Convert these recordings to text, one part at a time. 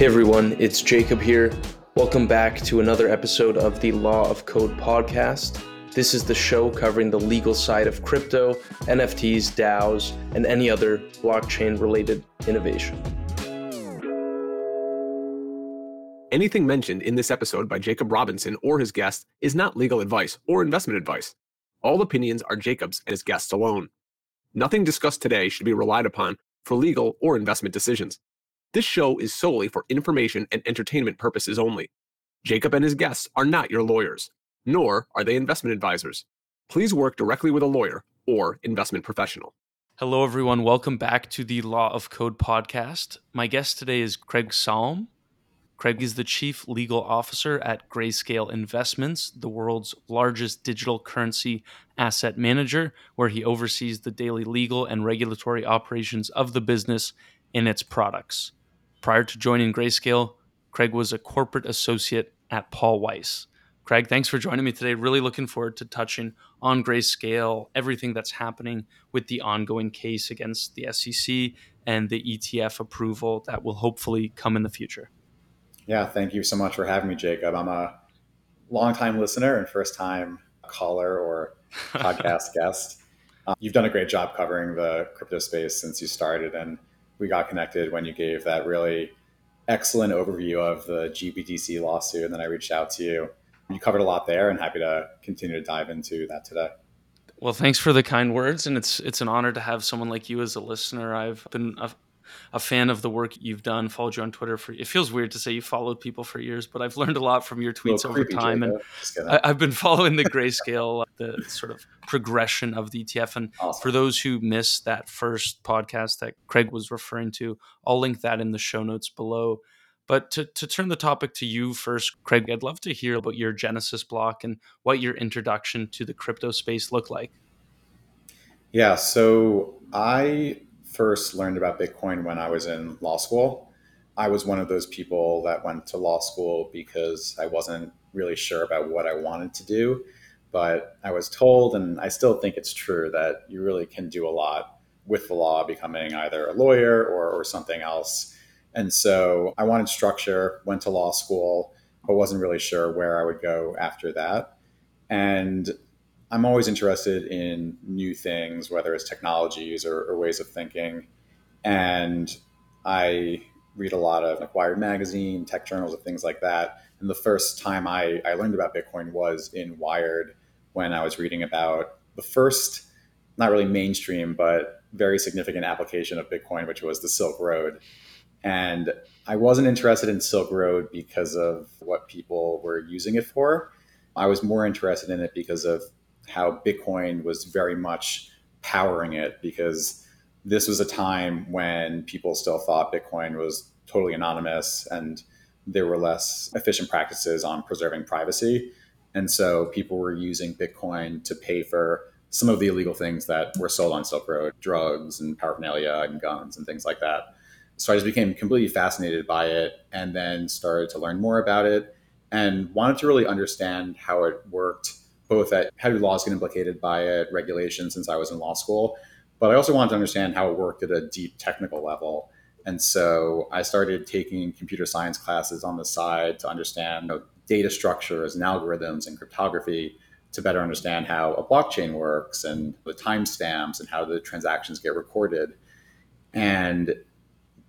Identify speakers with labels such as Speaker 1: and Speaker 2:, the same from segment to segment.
Speaker 1: Hey everyone, it's Jacob here. Welcome back to another episode of the Law of Code podcast. This is the show covering the legal side of crypto, NFTs, DAOs, and any other blockchain related innovation.
Speaker 2: Anything mentioned in this episode by Jacob Robinson or his guest is not legal advice or investment advice. All opinions are Jacob's and his guests alone. Nothing discussed today should be relied upon for legal or investment decisions. This show is solely for information and entertainment purposes only. Jacob and his guests are not your lawyers, nor are they investment advisors. Please work directly with a lawyer or investment professional.
Speaker 1: Hello, everyone. Welcome back to the Law of Code podcast. My guest today is Craig Salm. Craig is the chief legal officer at Grayscale Investments, the world's largest digital currency asset manager, where he oversees the daily legal and regulatory operations of the business and its products. Prior to joining Grayscale, Craig was a corporate associate at Paul Weiss. Craig, thanks for joining me today. Really looking forward to touching on Grayscale, everything that's happening with the ongoing case against the SEC and the ETF approval that will hopefully come in the future.
Speaker 3: Yeah, thank you so much for having me, Jacob. I'm a longtime listener and first time caller or podcast guest. Um, you've done a great job covering the crypto space since you started, and we got connected when you gave that really excellent overview of the GBTC lawsuit. And then I reached out to you. You covered a lot there and happy to continue to dive into that today.
Speaker 1: Well, thanks for the kind words. And it's, it's an honor to have someone like you as a listener. I've been a a fan of the work you've done. Followed you on Twitter for. It feels weird to say you followed people for years, but I've learned a lot from your tweets over time, and I, have been following the grayscale, the sort of progression of the ETF. And awesome. for those who missed that first podcast that Craig was referring to, I'll link that in the show notes below. But to, to turn the topic to you first, Craig, I'd love to hear about your Genesis block and what your introduction to the crypto space looked like.
Speaker 3: Yeah, so I first learned about Bitcoin when I was in law school. I was one of those people that went to law school because I wasn't really sure about what I wanted to do. But I was told, and I still think it's true, that you really can do a lot with the law, becoming either a lawyer or, or something else. And so I wanted structure, went to law school, but wasn't really sure where I would go after that. And I'm always interested in new things, whether it's technologies or, or, ways of thinking. And I read a lot of Wired Magazine, tech journals, and things like that. And the first time I, I learned about Bitcoin was in Wired when I was reading about the first, not really mainstream, but very significant application of Bitcoin, which was the Silk Road. And I wasn't interested in Silk Road because of what people were using it for. I was more interested in it because of how Bitcoin was very much powering it because this was a time when people still thought Bitcoin was totally anonymous and there were less efficient practices on preserving privacy. And so people were using Bitcoin to pay for some of the illegal things that were sold on Silk Road, drugs and paraphernalia and guns and things like that. So I just became completely fascinated by it and then started to learn more about it and wanted to really understand how it worked both at how do laws get implicated by it, regulation since I was in law school, but I also wanted to understand how it worked at a deep technical level. And so I started taking computer science classes on the side to understand you know, data structures and algorithms and cryptography to better understand how a blockchain works and the timestamps and how the transactions get recorded. And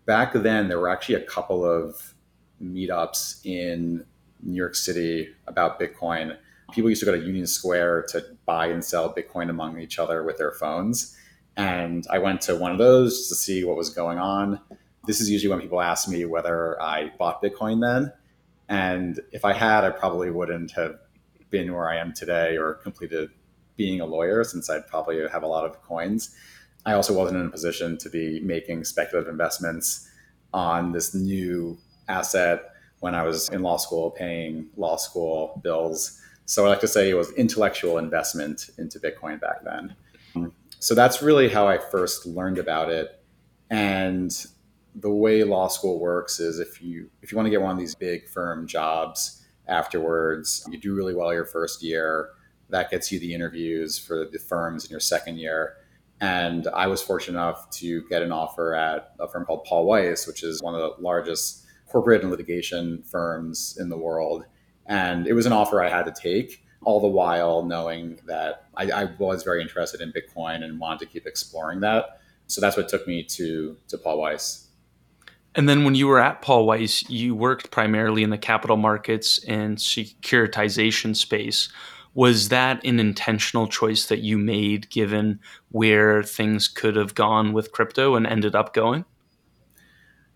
Speaker 3: back then, there were actually a couple of meetups in New York City about Bitcoin people used to go to Union Square to buy and sell Bitcoin among each other with their phones. And I went to one of those to see what was going on. This is usually when people ask me whether I bought Bitcoin then. And if I had, I probably wouldn't have been where I am today or completed being a lawyer since I'd probably have a lot of coins. I also wasn't in a position to be making speculative investments on this new asset when I was in law school, paying law school bills so I like to say it was intellectual investment into Bitcoin back then. So that's really how I first learned about it. And the way law school works is if you if you want to get one of these big firm jobs afterwards, you do really well your first year, that gets you the interviews for the firms in your second year. And I was fortunate enough to get an offer at a firm called Paul Weiss, which is one of the largest corporate and litigation firms in the world. And it was an offer I had to take, all the while knowing that I, I was very interested in Bitcoin and wanted to keep exploring that. So that's what took me to to Paul Weiss.
Speaker 1: And then when you were at Paul Weiss, you worked primarily in the capital markets and securitization space was that an intentional choice that you made given where things could have gone with crypto and ended up going?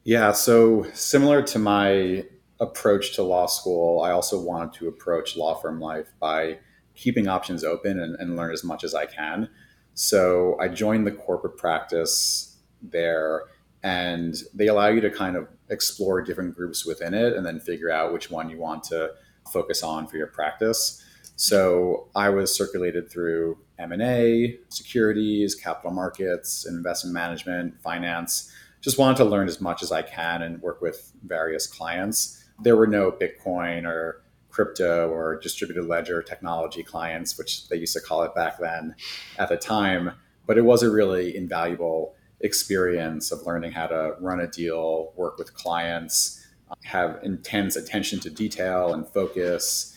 Speaker 3: Yeah, so similar to my approach to law school, I also wanted to approach law firm life by keeping options open and, and learn as much as I can. So I joined the corporate practice there, and they allow you to kind of explore different groups within it and then figure out which one you want to focus on for your practice. So I was circulated through M&A, securities, capital markets, investment management, finance. Just wanted to learn as much as I can and work with various clients. There were no Bitcoin or crypto or distributed ledger technology clients, which they used to call it back then at the time. But it was a really invaluable experience of learning how to run a deal, work with clients, have intense attention to detail and focus,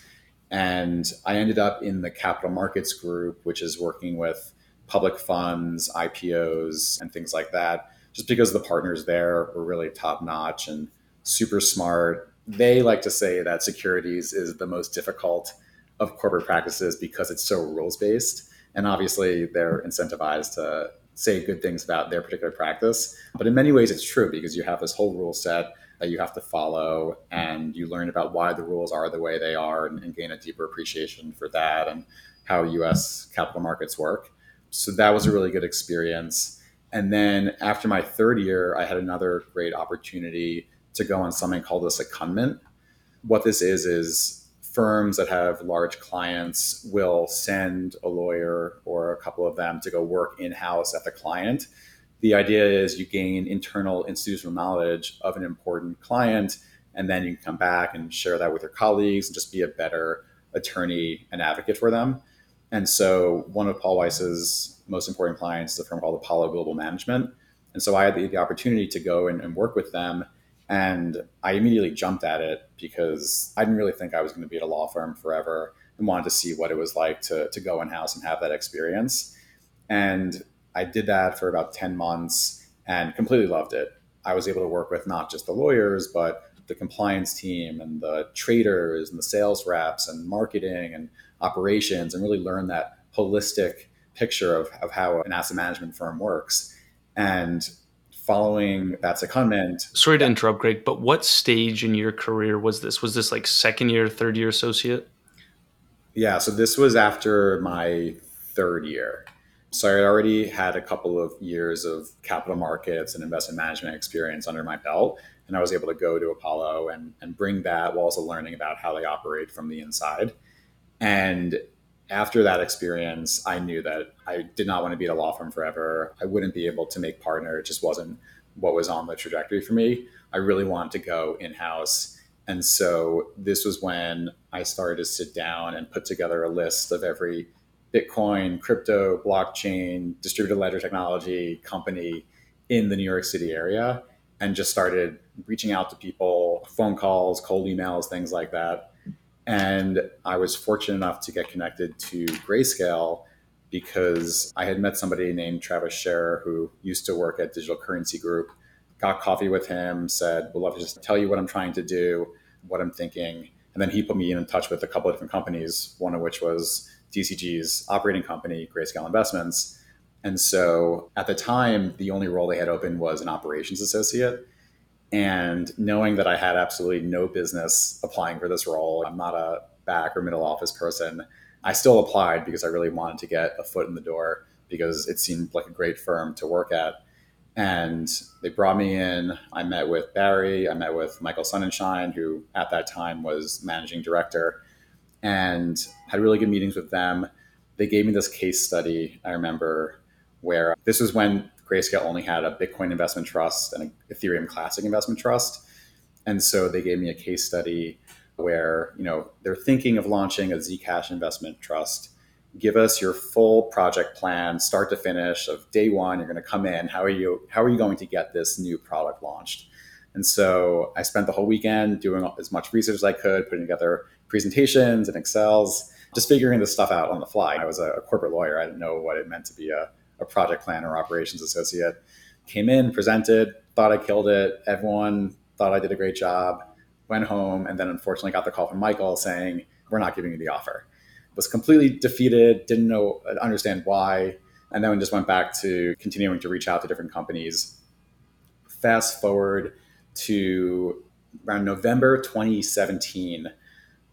Speaker 3: and I ended up in the capital markets group, which is working with public funds, IPOs, and things like that, just because the partners there were really top notch and super smart. They like to say that securities is the most difficult of corporate practices because it's so rules based. And obviously, they're incentivized to say good things about their particular practice. But in many ways, it's true because you have this whole rule set that you have to follow and you learn about why the rules are the way they are and, and gain a deeper appreciation for that and how US capital markets work. So that was a really good experience. And then after my third year, I had another great opportunity to go on something called a secondment. What this is, is firms that have large clients will send a lawyer or a couple of them to go work in house at the client the idea is you gain internal institutional knowledge of an important client, and then you can come back and share that with your colleagues and just be a better attorney and advocate for them. And so, one of Paul Weiss's most important clients is a firm called Apollo Global Management. And so, I had the, the opportunity to go and, and work with them. And I immediately jumped at it because I didn't really think I was going to be at a law firm forever and wanted to see what it was like to, to go in house and have that experience. And I did that for about 10 months and completely loved it. I was able to work with not just the lawyers, but the compliance team and the traders and the sales reps and marketing and operations and really learn that holistic picture of, of how an asset management firm works. And following that secondment.
Speaker 1: Sorry to interrupt, Craig, but what stage in your career was this? Was this like second year, third year associate?
Speaker 3: Yeah, so this was after my third year. So I already had a couple of years of capital markets and investment management experience under my belt. And I was able to go to Apollo and, and bring that while also learning about how they operate from the inside. And after that experience, I knew that I did not want to be at a law firm forever. I wouldn't be able to make partner. It just wasn't what was on the trajectory for me. I really wanted to go in house. And so this was when I started to sit down and put together a list of every Bitcoin, crypto, blockchain, distributed ledger technology company in the New York City area and just started reaching out to people, phone calls, cold emails, things like that. And I was fortunate enough to get connected to Grayscale because I had met somebody named Travis Scherer who used to work at Digital Currency Group. Got coffee with him, said, Would love to just tell you what I'm trying to do, what I'm thinking. And then he put me in touch with a couple of different companies, one of which was DCG's operating company, Grayscale Investments. And so at the time, the only role they had open was an operations associate. And knowing that I had absolutely no business applying for this role, I'm not a back or middle office person, I still applied because I really wanted to get a foot in the door because it seemed like a great firm to work at. And they brought me in. I met with Barry, I met with Michael Sonnenschein, who at that time was managing director and had really good meetings with them. They gave me this case study, I remember, where this was when Grayscale only had a Bitcoin investment trust and an Ethereum Classic investment trust. And so they gave me a case study where, you know, they're thinking of launching a Zcash investment trust. give us your full project plan, start to finish of day one. You're going to come in. How are you? How are you going to get this new product launched? And so I spent the whole weekend doing as much research as I could, putting together presentations and Excels, just figuring this stuff out on the fly. I was a, a corporate lawyer. I didn't know what it meant to be a, a project planner operations associate. Came in, presented, thought I killed it. Everyone thought I did a great job. Went home, and then unfortunately got the call from Michael saying, "We're not giving you the offer." Was completely defeated. Didn't know, understand why, and then just went back to continuing to reach out to different companies. Fast forward to around November 2017,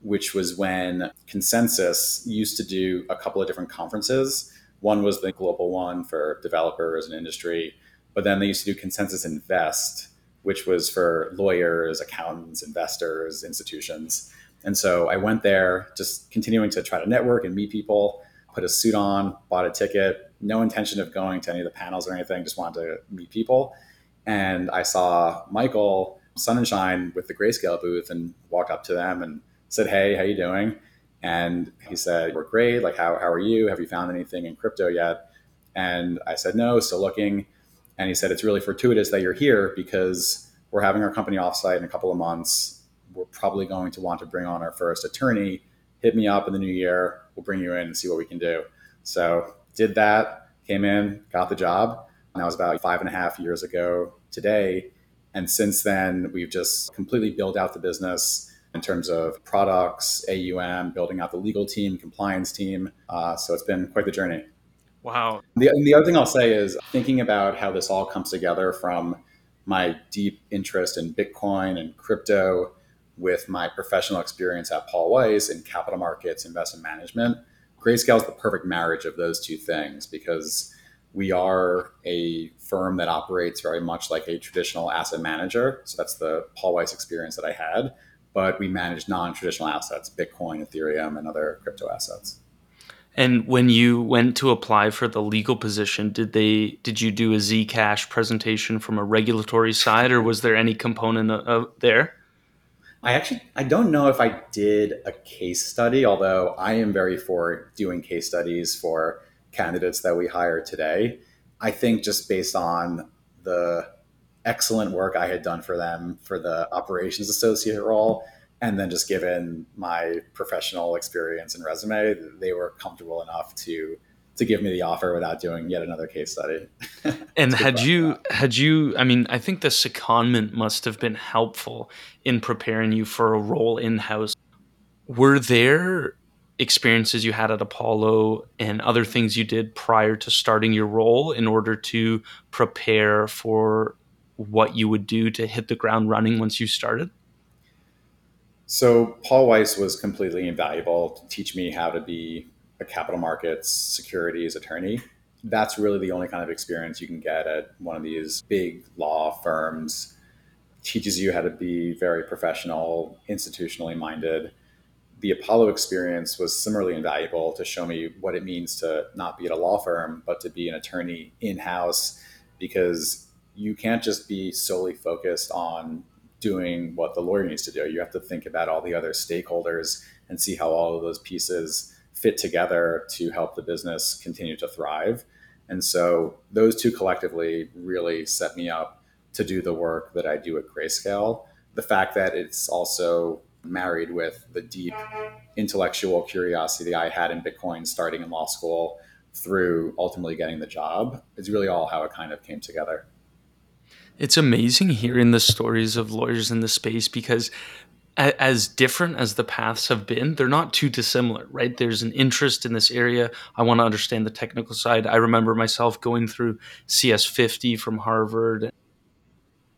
Speaker 3: which was when Consensus used to do a couple of different conferences. One was the global one for developers and industry, but then they used to do consensus Invest, which was for lawyers, accountants, investors, institutions. And so I went there just continuing to try to network and meet people, put a suit on, bought a ticket, no intention of going to any of the panels or anything, just wanted to meet people. And I saw Michael Sonnenschein with the Grayscale booth and walked up to them and said, Hey, how you doing? And he said, We're great. Like, how, how are you? Have you found anything in crypto yet? And I said, No, still looking. And he said, It's really fortuitous that you're here because we're having our company offsite in a couple of months. We're probably going to want to bring on our first attorney. Hit me up in the new year. We'll bring you in and see what we can do. So, did that, came in, got the job. And that was about five and a half years ago today. And since then, we've just completely built out the business in terms of products, AUM, building out the legal team, compliance team. Uh, so it's been quite the journey.
Speaker 1: Wow.
Speaker 3: The, the other thing I'll say is thinking about how this all comes together from my deep interest in Bitcoin and crypto with my professional experience at Paul Weiss in capital markets, investment management. Grayscale is the perfect marriage of those two things because we are a firm that operates very much like a traditional asset manager. So that's the Paul Weiss experience that I had. But we manage non traditional assets, Bitcoin, Ethereum, and other crypto assets.
Speaker 1: And when you went to apply for the legal position, did they did you do a Zcash presentation from a regulatory side, or was there any component of, of there?
Speaker 3: I actually I don't know if I did a case study, although I am very for doing case studies for candidates that we hire today. I think just based on the excellent work I had done for them for the operations associate role, and then just given my professional experience and resume, they were comfortable enough to to give me the offer without doing yet another case study.
Speaker 1: and had you had you I mean, I think the secondment must have been helpful in preparing you for a role in house. Were there experiences you had at Apollo and other things you did prior to starting your role in order to prepare for what you would do to hit the ground running once you started?
Speaker 3: So, Paul Weiss was completely invaluable to teach me how to be a capital markets securities attorney. That's really the only kind of experience you can get at one of these big law firms. Teaches you how to be very professional, institutionally minded the Apollo experience was similarly invaluable to show me what it means to not be at a law firm, but to be an attorney in house, because you can't just be solely focused on doing what the lawyer needs to do. You have to think about all the other stakeholders and see how all of those pieces fit together to help the business continue to thrive. And so those two collectively really set me up to do the work that I do at Grayscale. The fact that it's also married with the deep intellectual curiosity I had in Bitcoin starting in law school through ultimately getting the job is really all how it kind of came together.
Speaker 1: It's amazing hearing the stories of lawyers in the space because as different as the paths have been, they're not too dissimilar, right? There's an interest in this area. I want to understand the technical side. I remember myself going through CS50 from Harvard.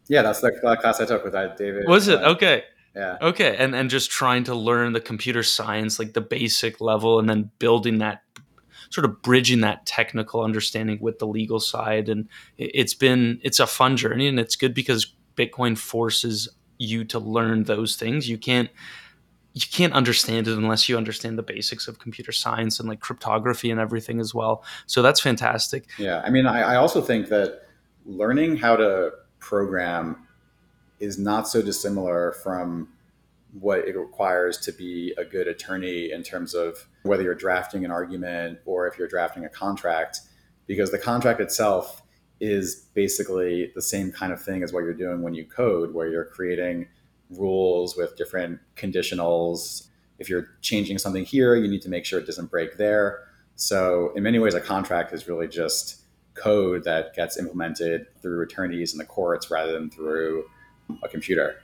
Speaker 3: Yeah, that's the class I took with uh, David.
Speaker 1: Was it? Uh, okay.
Speaker 3: Yeah.
Speaker 1: Okay. And and just trying to learn the computer science, like the basic level, and then building that sort of bridging that technical understanding with the legal side. And it's been it's a fun journey and it's good because Bitcoin forces you to learn those things. You can't you can't understand it unless you understand the basics of computer science and like cryptography and everything as well. So that's fantastic.
Speaker 3: Yeah. I mean, I, I also think that learning how to program is not so dissimilar from what it requires to be a good attorney in terms of whether you're drafting an argument or if you're drafting a contract, because the contract itself is basically the same kind of thing as what you're doing when you code, where you're creating rules with different conditionals. If you're changing something here, you need to make sure it doesn't break there. So, in many ways, a contract is really just code that gets implemented through attorneys in the courts rather than through a computer.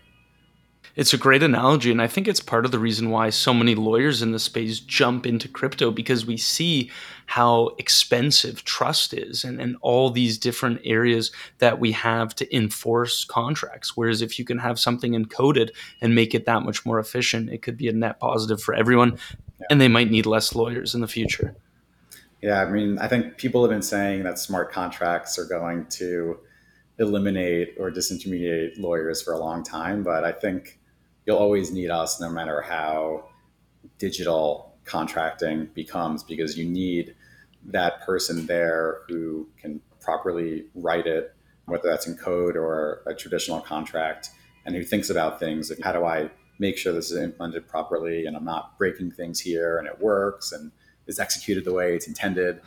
Speaker 1: It's a great analogy. And I think it's part of the reason why so many lawyers in the space jump into crypto because we see how expensive trust is and, and all these different areas that we have to enforce contracts. Whereas if you can have something encoded and make it that much more efficient, it could be a net positive for everyone. Yeah. And they might need less lawyers in the future.
Speaker 3: Yeah, I mean, I think people have been saying that smart contracts are going to eliminate or disintermediate lawyers for a long time, but I think you'll always need us no matter how digital contracting becomes because you need that person there who can properly write it, whether that's in code or a traditional contract, and who thinks about things like how do I make sure this is implemented properly and I'm not breaking things here and it works and is executed the way it's intended.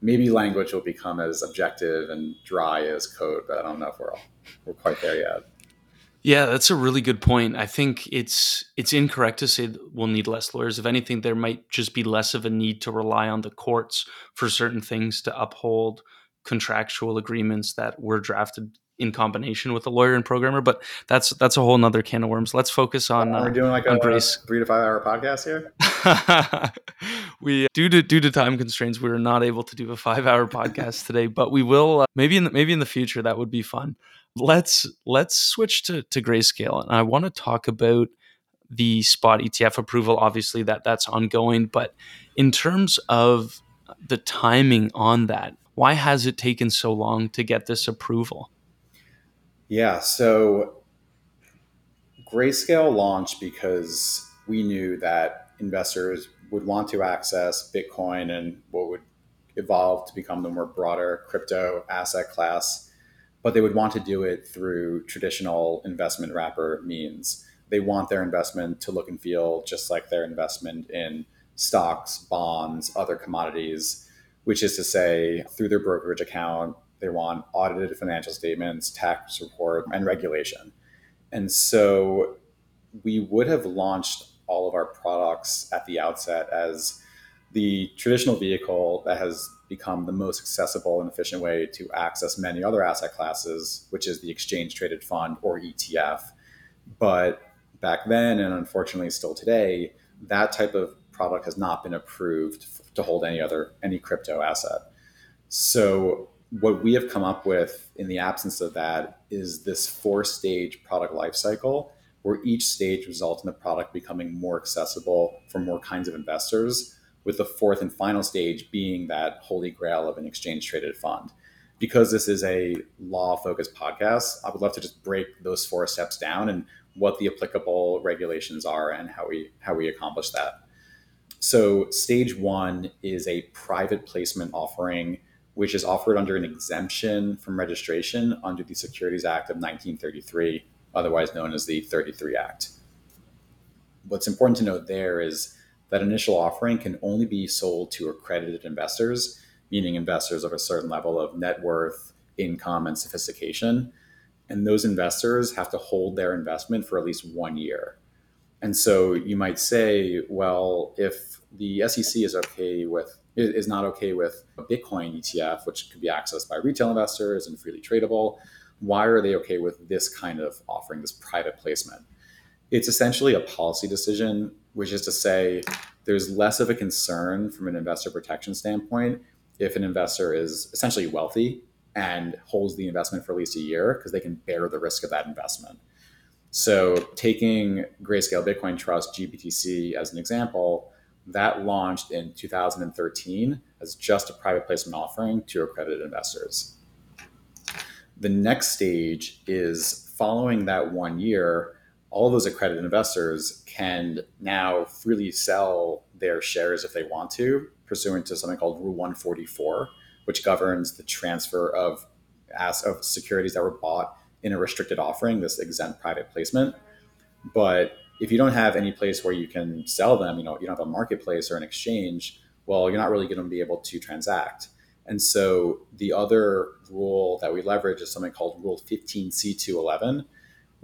Speaker 3: Maybe language will become as objective and dry as code, but I don't know if we're all, we're quite there yet.
Speaker 1: Yeah, that's a really good point. I think it's it's incorrect to say we'll need less lawyers. If anything, there might just be less of a need to rely on the courts for certain things to uphold contractual agreements that were drafted in combination with a lawyer and programmer. But that's that's a whole nother can of worms. Let's focus on.
Speaker 3: Uh, we're doing like a Grace. three to five hour podcast here.
Speaker 1: we due to due to time constraints, we are not able to do a five hour podcast today, but we will uh, maybe in the, maybe in the future. That would be fun. Let's let's switch to to grayscale, and I want to talk about the spot ETF approval. Obviously, that that's ongoing, but in terms of the timing on that, why has it taken so long to get this approval?
Speaker 3: Yeah, so Grayscale launched because we knew that investors would want to access Bitcoin and what would evolve to become the more broader crypto asset class, but they would want to do it through traditional investment wrapper means. They want their investment to look and feel just like their investment in stocks, bonds, other commodities, which is to say, through their brokerage account, they want audited financial statements, tax report, and regulation. And so we would have launched all of our products at the outset as the traditional vehicle that has become the most accessible and efficient way to access many other asset classes, which is the exchange traded fund or ETF. But back then, and unfortunately still today, that type of product has not been approved to hold any other any crypto asset. So what we have come up with in the absence of that is this four stage product lifecycle where each stage results in the product becoming more accessible for more kinds of investors with the fourth and final stage being that holy grail of an exchange traded fund because this is a law focused podcast i would love to just break those four steps down and what the applicable regulations are and how we how we accomplish that so stage one is a private placement offering which is offered under an exemption from registration under the Securities Act of 1933, otherwise known as the 33 Act. What's important to note there is that initial offering can only be sold to accredited investors, meaning investors of a certain level of net worth, income, and sophistication. And those investors have to hold their investment for at least one year. And so you might say, well, if the SEC is okay with is not okay with a Bitcoin ETF, which could be accessed by retail investors and freely tradable. Why are they okay with this kind of offering, this private placement? It's essentially a policy decision, which is to say there's less of a concern from an investor protection standpoint if an investor is essentially wealthy and holds the investment for at least a year because they can bear the risk of that investment. So, taking Grayscale Bitcoin Trust GBTC as an example, that launched in 2013 as just a private placement offering to accredited investors. The next stage is following that one year, all those accredited investors can now freely sell their shares if they want to, pursuant to something called Rule 144, which governs the transfer of, as of securities that were bought in a restricted offering, this exempt private placement. But if you don't have any place where you can sell them, you know, you don't have a marketplace or an exchange, well, you're not really going to be able to transact. And so the other rule that we leverage is something called Rule 15C211,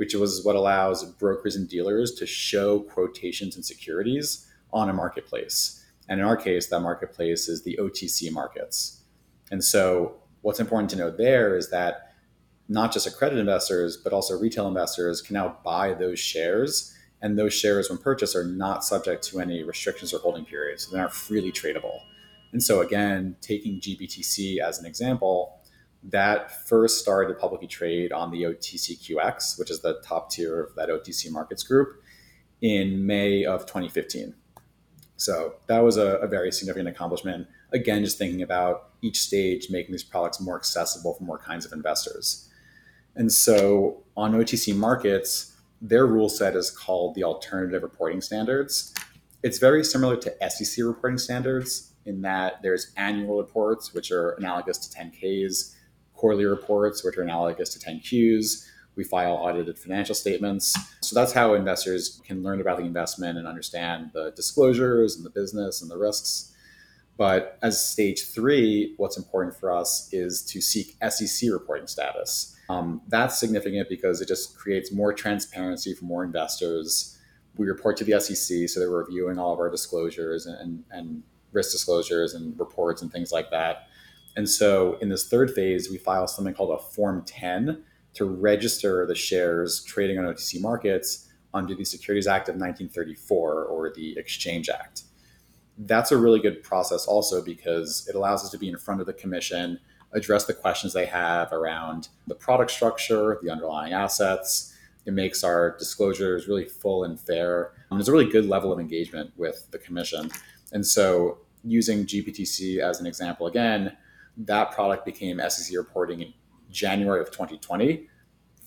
Speaker 3: which was what allows brokers and dealers to show quotations and securities on a marketplace. And in our case, that marketplace is the OTC markets. And so what's important to note there is that not just accredited investors, but also retail investors can now buy those shares and those shares, when purchased, are not subject to any restrictions or holding periods. So they're not freely tradable. And so, again, taking GBTC as an example, that first started publicly trade on the OTCQX, which is the top tier of that OTC markets group, in May of 2015. So that was a, a, very significant accomplishment. Again, just thinking about each stage, making these products more accessible for more kinds of investors. And so on OTC markets, their rule set is called the Alternative Reporting Standards. It's very similar to SEC reporting standards in that there's annual reports, which are analogous to 10Ks, quarterly reports, which are analogous to 10Qs. We file audited financial statements. So that's how investors can learn about the investment and understand the disclosures and the business and the risks. But as stage three, what's important for us is to seek SEC reporting status. Um, that's significant because it just creates more transparency for more investors. We report to the SEC, so they're reviewing all of our disclosures and, and risk disclosures and reports and things like that. And so in this third phase, we file something called a Form 10 to register the shares trading on OTC markets under the Securities Act of 1934 or the Exchange Act. That's a really good process also because it allows us to be in front of the commission address the questions they have around the product structure, the underlying assets. It makes our disclosures really full and fair. And there's a really good level of engagement with the commission. And so, using GBTC as an example again, that product became SEC reporting in January of 2020.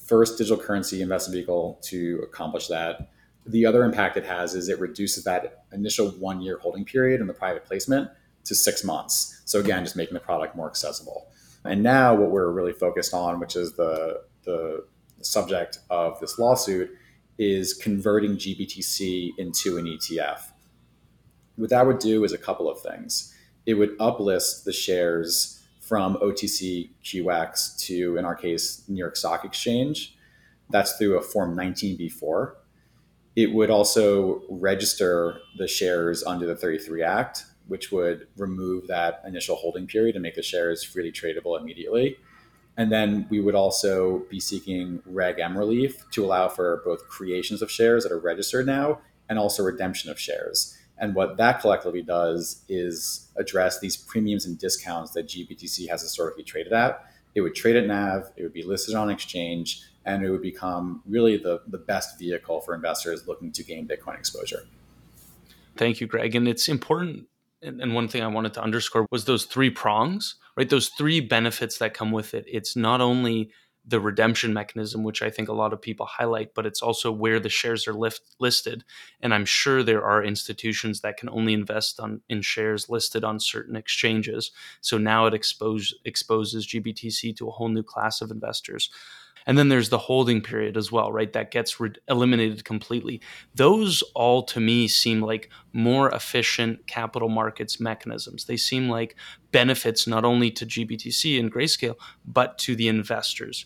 Speaker 3: First digital currency investment vehicle to accomplish that. The other impact it has is it reduces that initial one year holding period in the private placement to six months. So again, just making the product more accessible. And now what we're really focused on, which is the, the subject of this lawsuit, is converting GBTC into an ETF. What that would do is a couple of things. It would uplist the shares from OTC OTCQX to, in our case, New York Stock Exchange. That's through a Form 19B4. It would also register the shares under the 33 Act, which would remove that initial holding period and make the shares freely tradable immediately. And then we would also be seeking Reg M relief to allow for both creations of shares that are registered now and also redemption of shares. And what that collectively does is address these premiums and discounts that GBTC has historically traded at. It would trade at NAV, it would be listed on exchange, and it would become really the, the best vehicle for investors looking to gain Bitcoin exposure.
Speaker 1: Thank you, Craig. And it's important and one thing I wanted to underscore was those three prongs, right? Those three benefits that come with it. It's not only the redemption mechanism, which I think a lot of people highlight, but it's also where the shares are lift, listed. And I'm sure there are institutions that can only invest on in shares listed on certain exchanges. So now it expose, exposes GBTC to a whole new class of investors. And then there's the holding period as well, right? That gets re- eliminated completely. Those all to me seem like more efficient capital markets mechanisms. They seem like benefits not only to GBTC and Grayscale, but to the investors.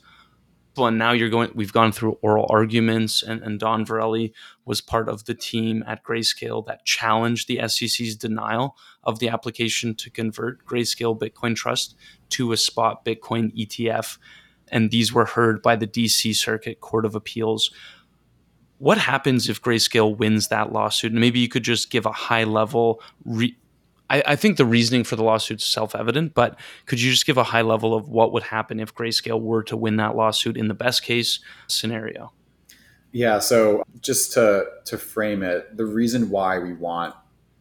Speaker 1: And now you're going, we've gone through oral arguments, and, and Don Verrilli was part of the team at Grayscale that challenged the SEC's denial of the application to convert Grayscale Bitcoin Trust to a spot Bitcoin ETF and these were heard by the DC Circuit Court of Appeals. What happens if Grayscale wins that lawsuit? And maybe you could just give a high level. Re- I, I think the reasoning for the lawsuit is self evident, but could you just give a high level of what would happen if Grayscale were to win that lawsuit in the best case scenario?
Speaker 3: Yeah, so just to to frame it, the reason why we want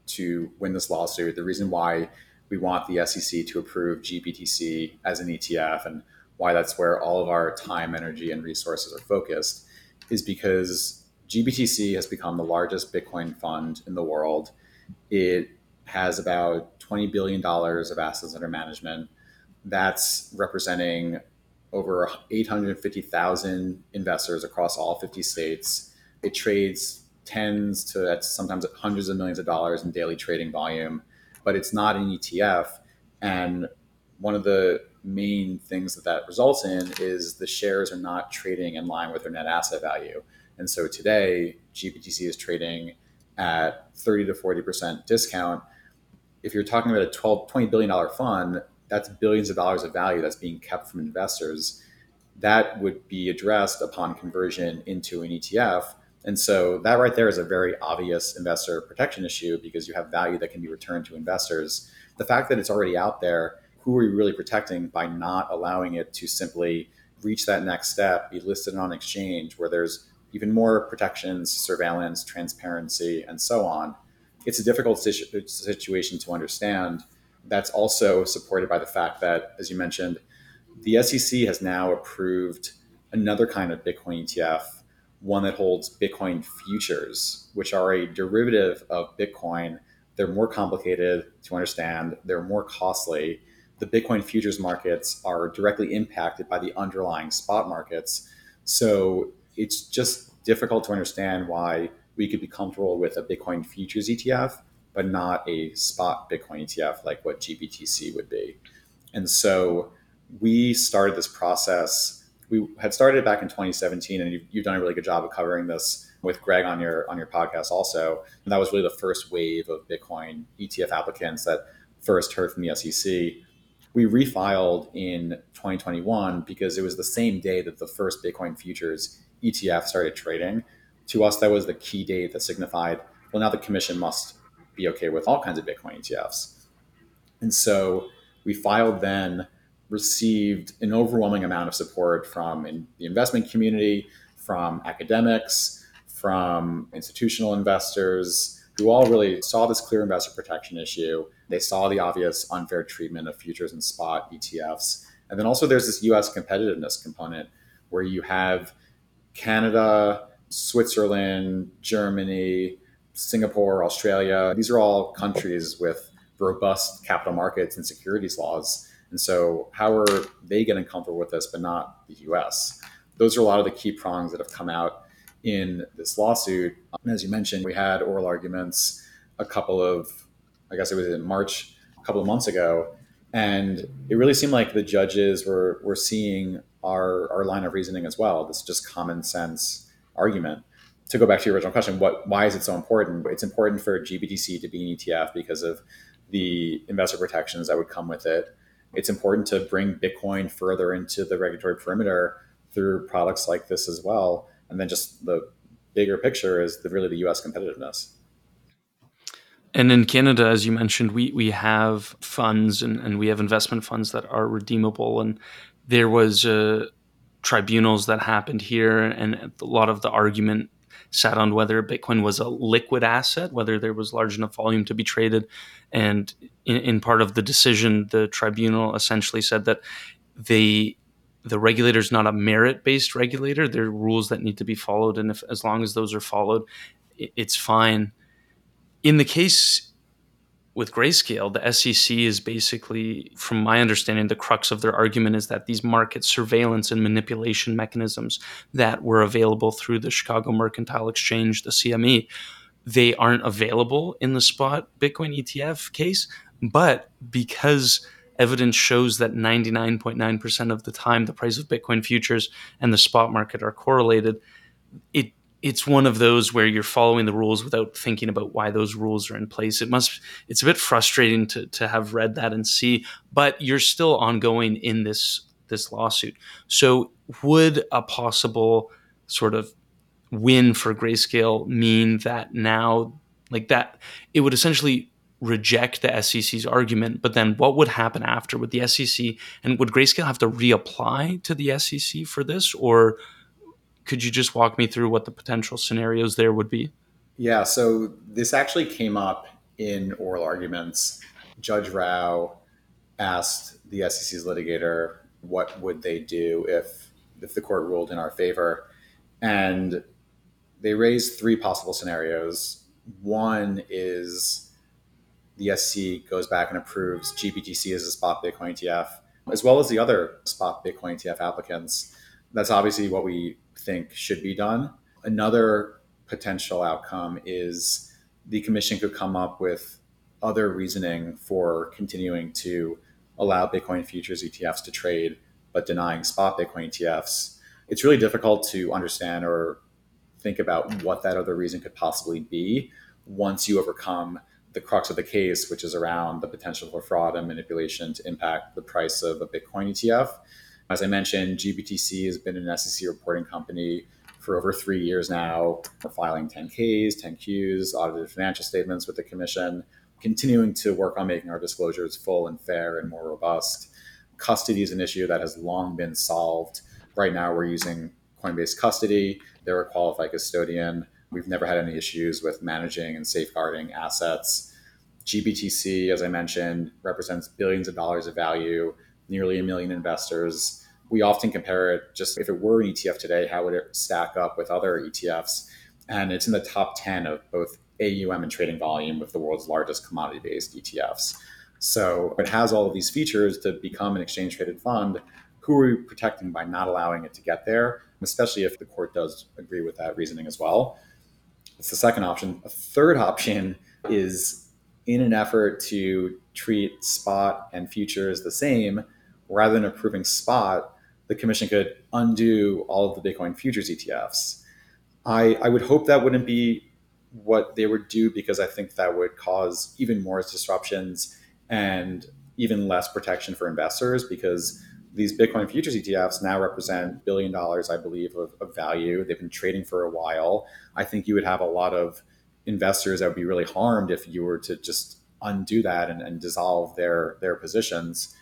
Speaker 3: to win this lawsuit, the reason why we want the SEC to approve GBTC as an ETF and why that's where all of our time, energy, and resources are focused is because GBTC has become the largest Bitcoin fund in the world. It has about $20 billion of assets under management. That's representing over 850,000 investors across all 50 states. It trades tens to sometimes hundreds of millions of dollars in daily trading volume, but it's not an ETF. And one of the main things that that results in is the shares are not trading in line with their net asset value. And so today, GBTC is trading at 30 to 40% discount. If you're talking about a 12, $20 billion fund, that's billions of dollars of value that's being kept from investors. That would be addressed upon conversion into an ETF. And so that right there is a very obvious investor protection issue because you have value that can be returned to investors. The fact that it's already out there, who are you really protecting by not allowing it to simply reach that next step, be listed on exchange where there's even more protections, surveillance, transparency, and so on. It's a difficult situ- situation to understand. That's also supported by the fact that, as you mentioned, the SEC has now approved another kind of Bitcoin ETF, one that holds Bitcoin futures, which are a derivative of Bitcoin. They're more complicated to understand, they're more costly. The Bitcoin futures markets are directly impacted by the underlying spot markets. So it's just difficult to understand why we could be comfortable with a Bitcoin futures ETF, but not a spot Bitcoin ETF like what GBTC would be. And so we started this process. We had started back in 2017, and you've, you've done a really good job of covering this with Greg on your on your podcast also. And that was really the first wave of Bitcoin ETF applicants that first heard from the SEC. We refiled in 2021 because it was the same day that the first Bitcoin futures ETF started trading. To us, that was the key date that signified, well, now the commission must be okay with all kinds of Bitcoin ETFs. And so we filed then, received an overwhelming amount of support from in the investment community, from academics, from institutional investors, who all really saw this clear investor protection issue. They saw the obvious unfair treatment of futures and spot ETFs. And then also there's this US competitiveness component where you have Canada, Switzerland, Germany, Singapore, Australia. These are all countries with robust capital markets and securities laws. And so, how are they getting comfortable with this, but not the US? Those are a lot of the key prongs that have come out in this lawsuit. And as you mentioned, we had oral arguments a couple of, I guess it was in March, a couple of months ago. And it really seemed like the judges were, were seeing our, our line of reasoning as well. This just common sense argument. To go back to your original question, what why is it so important? It's important for GBTC to be an ETF because of the investor protections that would come with it. It's important to bring Bitcoin further into the regulatory perimeter through products like this as well. And then just the bigger picture is the, really the US competitiveness.
Speaker 1: And in Canada, as you mentioned, we we have funds and, and we have investment funds that are redeemable. And there was uh, tribunals that happened here, and a lot of the argument sat on whether Bitcoin was a liquid asset, whether there was large enough volume to be traded. And in, in part of the decision, the tribunal essentially said that they the regulator is not a merit based regulator. There are rules that need to be followed, and if as long as those are followed, it's fine. In the case with Grayscale, the SEC is basically, from my understanding, the crux of their argument is that these market surveillance and manipulation mechanisms that were available through the Chicago Mercantile Exchange, the CME, they aren't available in the spot Bitcoin ETF case. But because evidence shows that 99.9% of the time the price of Bitcoin futures and the spot market are correlated, it it's one of those where you're following the rules without thinking about why those rules are in place. It must it's a bit frustrating to to have read that and see, but you're still ongoing in this this lawsuit. So would a possible sort of win for Grayscale mean that now like that it would essentially reject the SEC's argument, but then what would happen after with the SEC and would Grayscale have to reapply to the SEC for this or could you just walk me through what the potential scenarios there would be?
Speaker 3: Yeah, so this actually came up in oral arguments. Judge Rao asked the SEC's litigator what would they do if if the court ruled in our favor, and they raised three possible scenarios. One is the SEC goes back and approves GBTC as a spot Bitcoin ETF, as well as the other spot Bitcoin ETF applicants. That's obviously what we think should be done. Another potential outcome is the commission could come up with other reasoning for continuing to allow Bitcoin futures ETFs to trade, but denying spot Bitcoin ETFs. It's really difficult to understand or think about what that other reason could possibly be once you overcome the crux of the case, which is around the potential for fraud and manipulation to impact the price of a Bitcoin ETF. As I mentioned, GBTC has been an SEC reporting company for over three years now. We're filing 10Ks, 10Qs, audited financial statements with the commission, continuing to work on making our disclosures full and fair and more robust. Custody is an issue that has long been solved. Right now, we're using Coinbase Custody. They're a qualified custodian. We've never had any issues with managing and safeguarding assets. GBTC, as I mentioned, represents billions of dollars of value, nearly a million investors. We often compare it just if it were an ETF today, how would it stack up with other ETFs? And it's in the top 10 of both AUM and trading volume with the world's largest commodity based ETFs. So it has all of these features to become an exchange traded fund. Who are we protecting by not allowing it to get there? Especially if the court does agree with that reasoning as well. It's the second option. A third option is in an effort to treat spot and futures the same, rather than approving spot, the commission could undo all of the Bitcoin futures ETFs. I, I would hope that wouldn't be what they would do because I think that would cause even more disruptions and even less protection for investors because these Bitcoin futures ETFs now represent billion dollars, I believe, of, of, value. They've been trading for a while. I think you would have a lot of investors that would be really harmed if you were to just undo that and, and dissolve their their positions.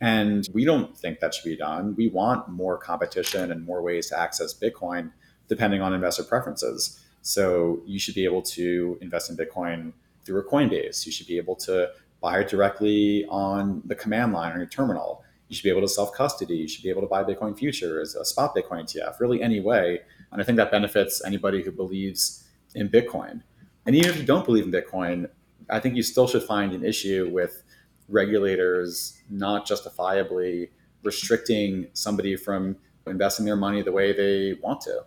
Speaker 3: And we don't think that should be done. We want more competition and more ways to access Bitcoin depending on investor preferences. So you should be able to invest in Bitcoin through a Coinbase. You should be able to buy it directly on the command line on your terminal. You should be able to self custody. You should be able to buy Bitcoin futures, a spot Bitcoin ETF, really any way. And I think that benefits anybody who believes in Bitcoin. And even if you don't believe in Bitcoin, I think you still should find an issue with regulators not justifiably restricting somebody from investing their money the way they want to.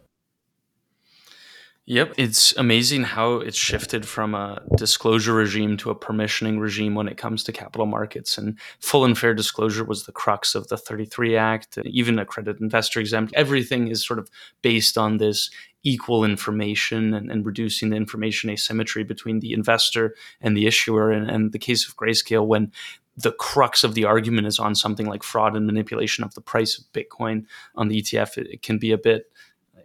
Speaker 1: Yep, it's amazing how it's shifted from a disclosure regime to a permissioning regime when it comes to capital markets. And full and fair disclosure was the crux of the 33 Act, even accredited investor exempt. Everything is sort of based on this equal information and, and reducing the information asymmetry between the investor and the issuer. And, and the case of Grayscale, when the crux of the argument is on something like fraud and manipulation of the price of Bitcoin on the ETF, it, it can be a bit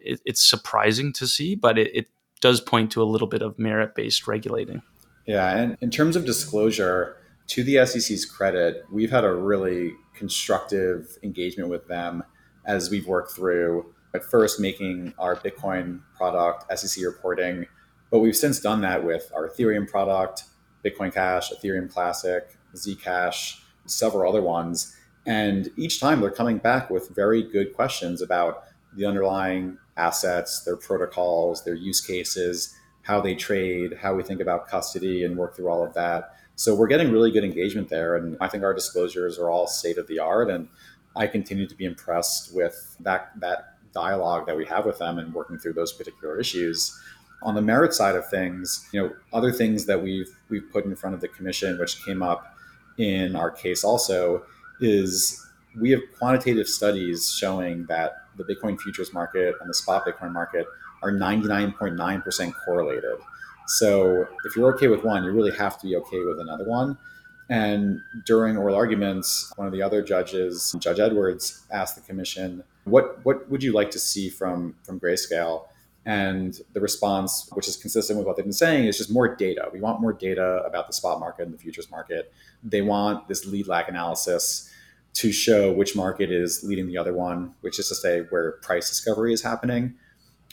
Speaker 1: it, it's surprising to see, but it, it does point to a little bit of merit based regulating.
Speaker 3: Yeah, and in terms of disclosure, to the SEC's credit, we've had a really constructive engagement with them as we've worked through at first making our Bitcoin product SEC reporting, but we've since done that with our Ethereum product, Bitcoin Cash, Ethereum Classic, Zcash, several other ones. And each time they're coming back with very good questions about the underlying assets, their protocols, their use cases, how they trade, how we think about custody and work through all of that. So we're getting really good engagement there. And I think our disclosures are all state of the art. And I continue to be impressed with that, that dialogue that we have with them and working through those particular issues. On the merit side of things, you know, other things that we've we've put in front of the commission, which came up in our case also, is we have quantitative studies showing that the Bitcoin futures market and the spot Bitcoin market are 99.9% correlated. So if you're okay with one, you really have to be okay with another one. And during oral arguments, one of the other judges, Judge Edwards, asked the commission, "What what would you like to see from from Grayscale?" And the response, which is consistent with what they've been saying, is just more data. We want more data about the spot market and the futures market. They want this lead lag analysis to show which market is leading the other one, which is to say where price discovery is happening.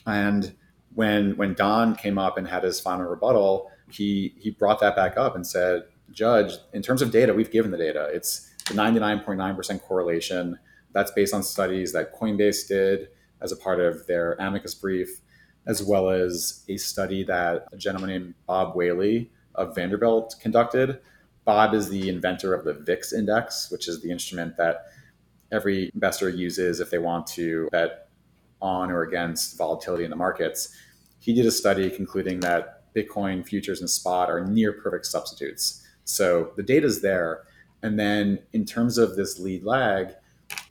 Speaker 3: And when when Don came up and had his final rebuttal, he he brought that back up and said, Judge, in terms of data, we've given the data. It's the 99.9% correlation. That's based on studies that Coinbase did as a part of their amicus brief, as well as a study that a gentleman named Bob Whaley of Vanderbilt conducted Bob is the inventor of the VIX index, which is the instrument that every investor uses if they want to bet on or against volatility in the markets. he did a study concluding that Bitcoin futures and spot are near perfect substitutes. So the data is there. And then in terms of this lead lag,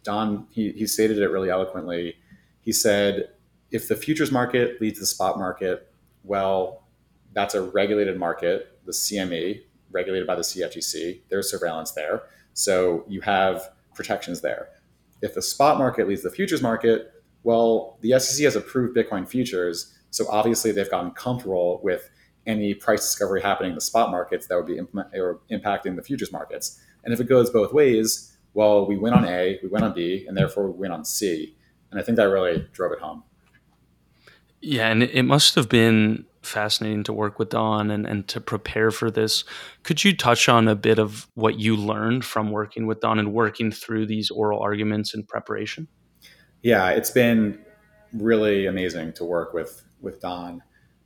Speaker 3: Don, he, he stated it really eloquently. He said, if the futures market leads the spot market, well, that's a regulated market, the CME, regulated by the CFTC. There's surveillance there. So you have protections there. If the spot market leads the futures market, well, the SEC has approved Bitcoin futures. So obviously they've gotten comfortable with any price discovery happening in the spot markets that would be implement, or impacting the futures markets. And if it goes both ways, well, we win on A, we win on B, and therefore we win on C. And I think that really drove it home.
Speaker 1: Yeah, and it must have been fascinating to work with Don and, and to prepare for this. Could you touch on a bit of what you learned from working with Don and working through these oral arguments in preparation?
Speaker 3: Yeah, it's been really amazing to work with with Don.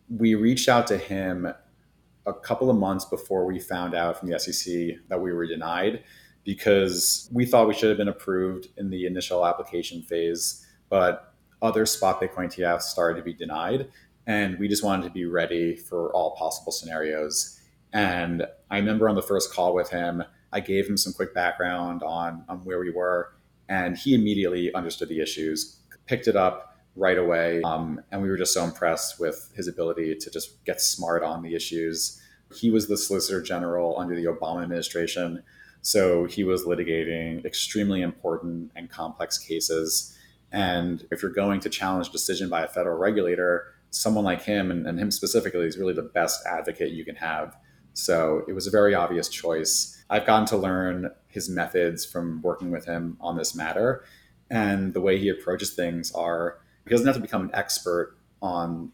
Speaker 3: We reached out to him a couple of months before we found out from the SEC that we were denied because we thought we should have been approved in the initial application phase, but other spot Bitcoin ETFs started to be denied. And we just wanted to be ready for all possible scenarios. And I remember on the first call with him, I gave him some quick background on, on where we were, and he immediately understood the issues, picked it up right away. Um, and we were just so impressed with his ability to just get smart on the issues. He was the Solicitor General under the Obama administration. So he was litigating extremely important and complex cases. And if you're going to challenge decision by a federal regulator, someone like him and, and him specifically is really the best advocate you can have. So it was a very obvious choice. I've gotten to learn his methods from working with him on this matter. And the way he approaches things are he doesn't have to become an expert on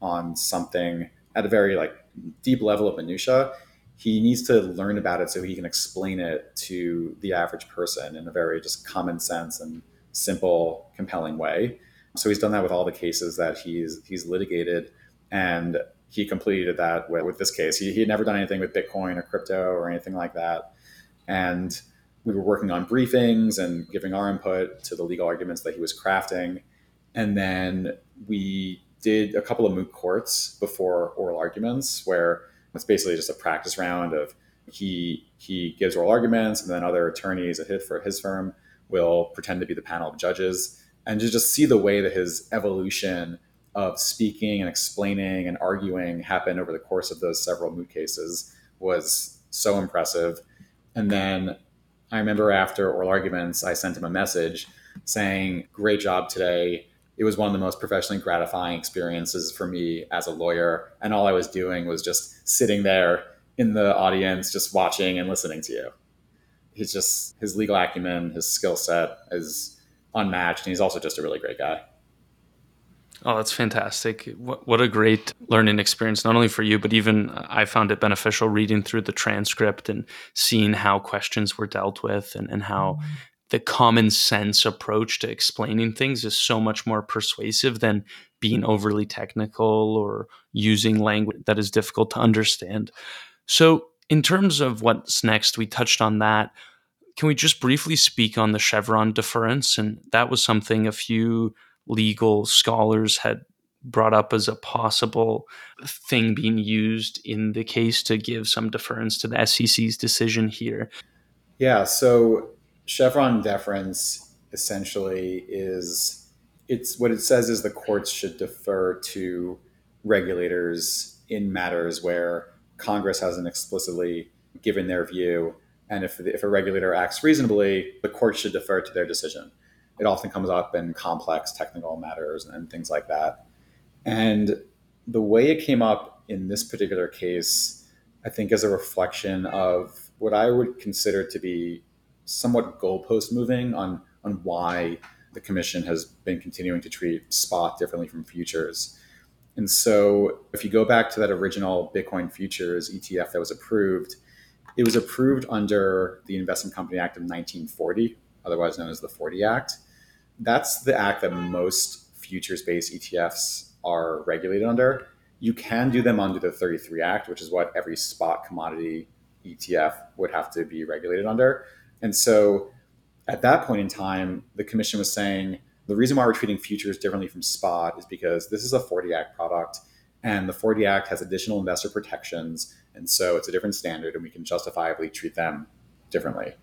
Speaker 3: on something at a very like deep level of minutia. He needs to learn about it so he can explain it to the average person in a very just common sense and simple, compelling way. So he's done that with all the cases that he's he's litigated, and he completed that with, with this case. He, he had never done anything with Bitcoin or crypto or anything like that, and we were working on briefings and giving our input to the legal arguments that he was crafting, and then we did a couple of moot courts before oral arguments where it's basically just a practice round of he he gives oral arguments and then other attorneys at his, for his firm will pretend to be the panel of judges and to just see the way that his evolution of speaking and explaining and arguing happened over the course of those several moot cases was so impressive. And then I remember after oral arguments, I sent him a message saying, Great job today. It was one of the most professionally gratifying experiences for me as a lawyer. And all I was doing was just sitting there in the audience, just watching and listening to you. He's just, his legal acumen, his skill set is unmatched. And he's also just a really great guy.
Speaker 1: Oh, that's fantastic. What, what a great learning experience, not only for you, but even I found it beneficial reading through the transcript and seeing how questions were dealt with and, and how mm-hmm. The common sense approach to explaining things is so much more persuasive than being overly technical or using language that is difficult to understand. So, in terms of what's next, we touched on that. Can we just briefly speak on the Chevron deference? And that was something a few legal scholars had brought up as a possible thing being used in the case to give some deference to the SEC's decision here.
Speaker 3: Yeah, so Chevron deference essentially is it's what it says is the courts should defer to regulators in matters where Congress hasn't explicitly given their view and if, if a regulator acts reasonably, the court should defer to their decision. It often comes up in complex technical matters and things like that. And the way it came up in this particular case, I think, is a reflection of what I would consider to be somewhat goalpost moving on, on why the commission has been continuing to treat spot differently from futures. And so, if you go back to that original Bitcoin futures ETF that was approved, it was approved under the Investment Company Act of 1940, otherwise known as the 40 Act. That's the act that most futures based ETFs are regulated under. You can do them under the 33 Act, which is what every spot commodity ETF would have to be regulated under. And so at that point in time, the commission was saying the reason why we're treating futures differently from spot is because this is a 40 Act product And the 40 Act has additional investor protections. And so it's a different standard, and we can justifiably treat them differently.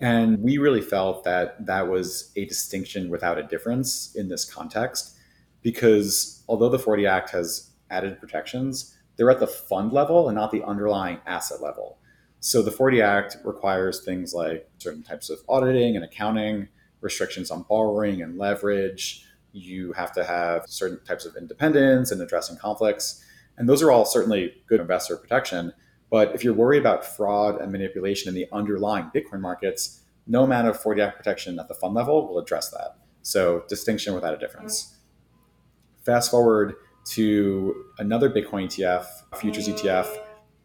Speaker 3: And we really felt that that was a distinction without a difference in this context, because although the 40 Act has added protections, they're at the fund level and not the underlying asset level. So the 40 Act requires things like certain types of auditing and accounting, restrictions on borrowing and leverage. You have to have certain types of independence and addressing conflicts. And those are all certainly good investor protection. But if you're worried about fraud and manipulation in the underlying Bitcoin markets, no amount of 40 Act protection at the fund level will address that. So distinction without a difference. Fast forward to another Bitcoin ETF, futures ETF,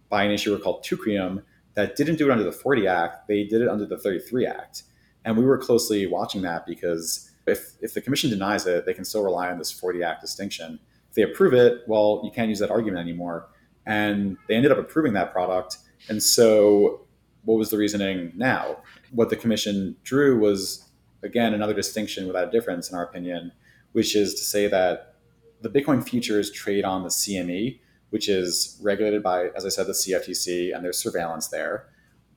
Speaker 3: by an issuer called Teucrium that didn't do it under the 40 Act. They did it under the 33 Act. And we were closely watching that because if, if the commission denies it, they can still rely on this 40 Act distinction. If they approve it, well, you can't use that argument anymore. And they ended up approving that product. And so, what was the reasoning now? What the commission drew was, again, another distinction without a difference, in our opinion, which is to say that the Bitcoin futures trade on the CME, which is regulated by, as I said, the CFTC, and there's surveillance there.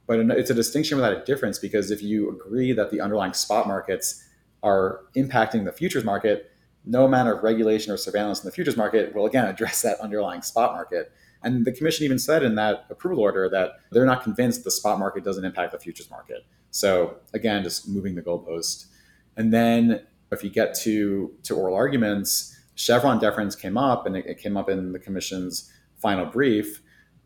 Speaker 3: But it's a distinction without a difference because if you agree that the underlying spot markets are impacting the futures market, no amount of regulation or surveillance in the futures market will again address that underlying spot market. And the commission even said in that approval order that they're not convinced the spot market doesn't impact the futures market. So again, just moving the goalpost. And then if you get to to oral arguments, Chevron deference came up, and it, it came up in the commission's final brief,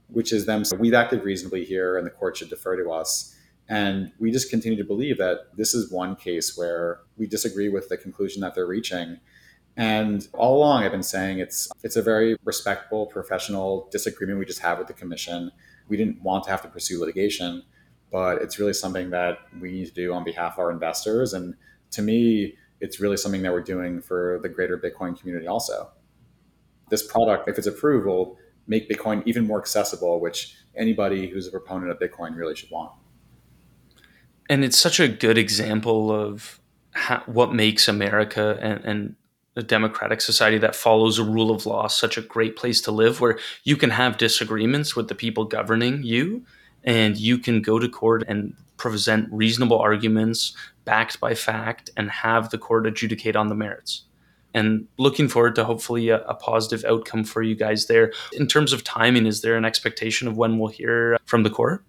Speaker 3: which is them. So we've acted reasonably here, and the court should defer to us. And we just continue to believe that this is one case where we disagree with the conclusion that they're reaching and all along, I've been saying it's it's a very respectful, professional disagreement we just have with the commission. We didn't want to have to pursue litigation, but it's really something that we need to do on behalf of our investors. And to me, it's really something that we're doing for the greater Bitcoin community also. This product, if it's approved, will make Bitcoin even more accessible, which anybody who's a proponent of Bitcoin really should want.
Speaker 1: And it's such a good example of how, what makes America and, and a democratic society that follows a rule of law such a great place to live where you can have disagreements with the people governing you and you can go to court and present reasonable arguments backed by fact and have the court adjudicate on the merits and looking forward to hopefully a, a, positive outcome for you guys there in terms of timing is there an expectation of when we'll hear from the court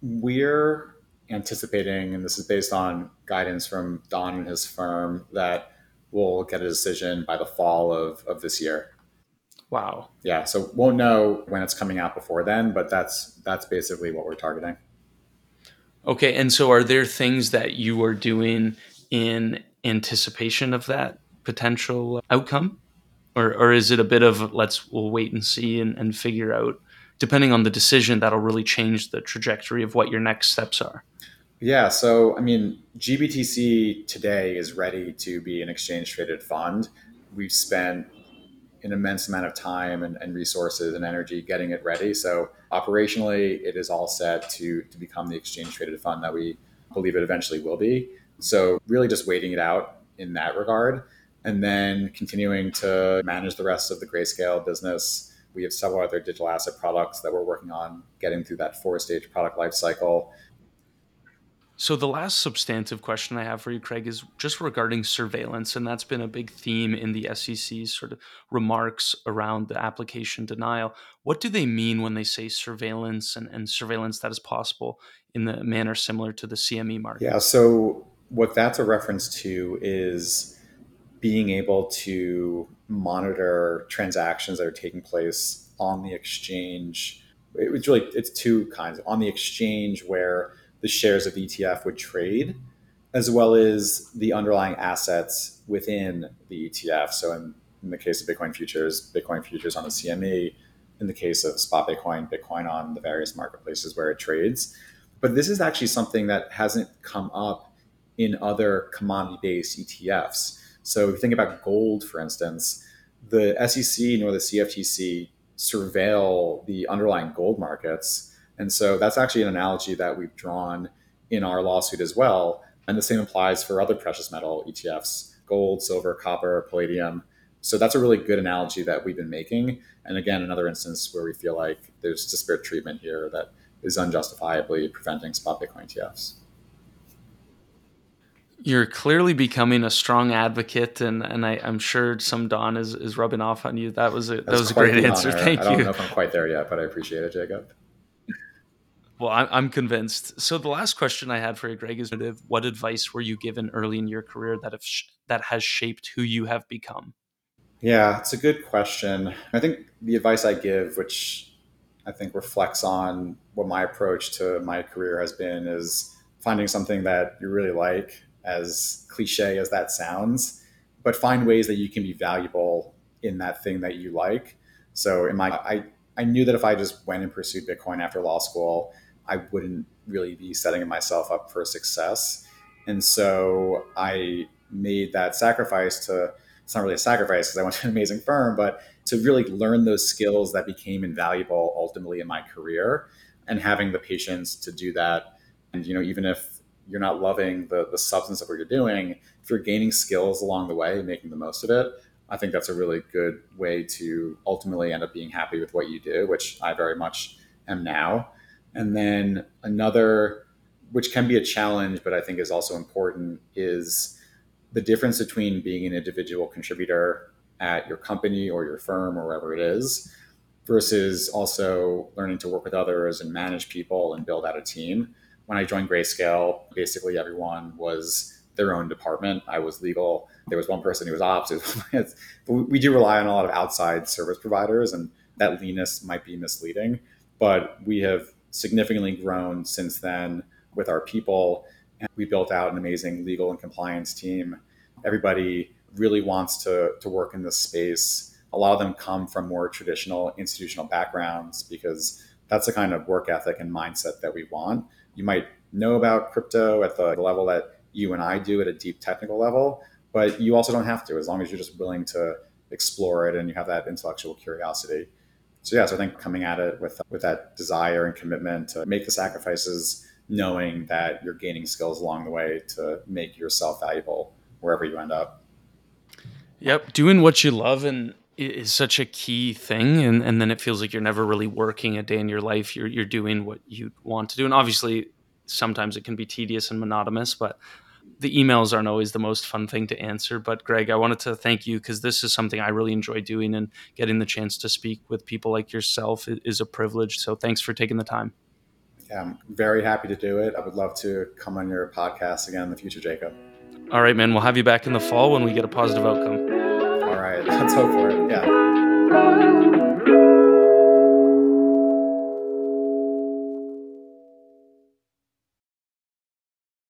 Speaker 3: we're anticipating and this is based on guidance from don and his firm that we'll get a decision by the fall of, of this year.
Speaker 1: Wow.
Speaker 3: Yeah. So won't know when it's coming out before then, but that's that's basically what we're targeting.
Speaker 1: Okay. And so are there things that you are doing in anticipation of that potential outcome? Or or is it a bit of let's we'll wait and see and, and figure out depending on the decision that'll really change the trajectory of what your next steps are?
Speaker 3: Yeah, so I mean, GBTC today is ready to be an exchange traded fund. We've spent an immense amount of time and, and, resources and energy getting it ready. So operationally, it is all set to to become the exchange traded fund that we believe it eventually will be. So really, just waiting it out in that regard, and then continuing to manage the rest of the grayscale business. We have several other digital asset products that we're working on getting through that four stage product life cycle
Speaker 1: so, the last substantive question I have for you, Craig, is just regarding surveillance. And that's been a big theme in the SEC's sort of remarks around the application denial. What do they mean when they say surveillance and, and surveillance that is possible in the manner similar to the CME market?
Speaker 3: Yeah. So, what that's a reference to is being able to monitor transactions that are taking place on the exchange. It's really it's two kinds on the exchange where the shares of ETF would trade, as well as the underlying assets within the ETF. So in, in the case of Bitcoin futures, Bitcoin futures on the CME, in the case of spot Bitcoin, Bitcoin on the various marketplaces where it trades. But this is actually something that hasn't come up in other commodity based ETFs. So if you think about gold, for instance, the SEC nor the CFTC surveil the underlying gold markets and so that's actually an analogy that we've drawn in our lawsuit as well. And the same applies for other precious metal ETFs gold, silver, copper, palladium. So that's a really good analogy that we've been making. And again, another instance where we feel like there's disparate treatment here that is unjustifiably preventing spot Bitcoin ETFs.
Speaker 1: You're clearly becoming a strong advocate, and, and I, am sure some Don is, is rubbing off on you. That was a that was a great answer.
Speaker 3: Honor.
Speaker 1: Thank
Speaker 3: I don't
Speaker 1: you.
Speaker 3: know if I'm quite there yet, but I appreciate it, Jacob.
Speaker 1: Well, I'm convinced. So the last question I had for you, Craig, is what advice were you given early in your career that have sh- that has shaped who you have become?
Speaker 3: Yeah, it's a good question. I think the advice I give, which I think reflects on what my approach to my career has been, is finding something that you really like as cliche as that sounds, but find ways that you can be valuable in that thing that you like. So in my I I knew that if I just went and pursued Bitcoin after law school, I wouldn't really be setting myself up for success. And so I made that sacrifice to it's not really a sacrifice because I went to an amazing firm, but to really learn those skills that became invaluable ultimately in my career and having the patience to do that. And you know, even if you're not loving the, the substance of what you're doing, if you're gaining skills along the way and making the most of it, I think that's a really good way to ultimately end up being happy with what you do, which I very much am now. And then another, which can be a challenge, but I think is also important, is the difference between being an individual contributor at your company or your firm or wherever it is versus also learning to work with others and manage people and build out a team when I joined Grayscale, basically everyone was their own department. I was legal. There was one person who was ops. we do rely on a lot of outside service providers, and that leanness might be misleading. But we have significantly grown since then with our people. And we built out an amazing legal and compliance team. Everybody really wants to, to work in this space. A lot of them come from more traditional institutional backgrounds because that's the kind of work ethic and mindset that we want you might know about crypto at the level that you and I do at a deep technical level, but you also don't have to as long as you're just willing to explore it and you have that intellectual curiosity. So yeah, so I think coming at it with with that desire and commitment to make the sacrifices, knowing that you're gaining skills along the way to make yourself valuable wherever you end up.
Speaker 1: Yep, doing what you love and is such a key thing and, and then it feels like you're never really working a day in your life. You're, you're doing what you want to do. And obviously sometimes it can be tedious and monotonous but the emails aren't always the most fun thing to answer but craig i wanted to thank you because this is something i really enjoy doing and getting the chance to speak with people like yourself is a privilege so thanks for taking the time
Speaker 3: yeah i'm very happy to do it i would love to come on your podcast again in the future jacob
Speaker 1: all right man we'll have you back in the fall when we get a positive outcome All
Speaker 3: right. let's hope for it. Yeah.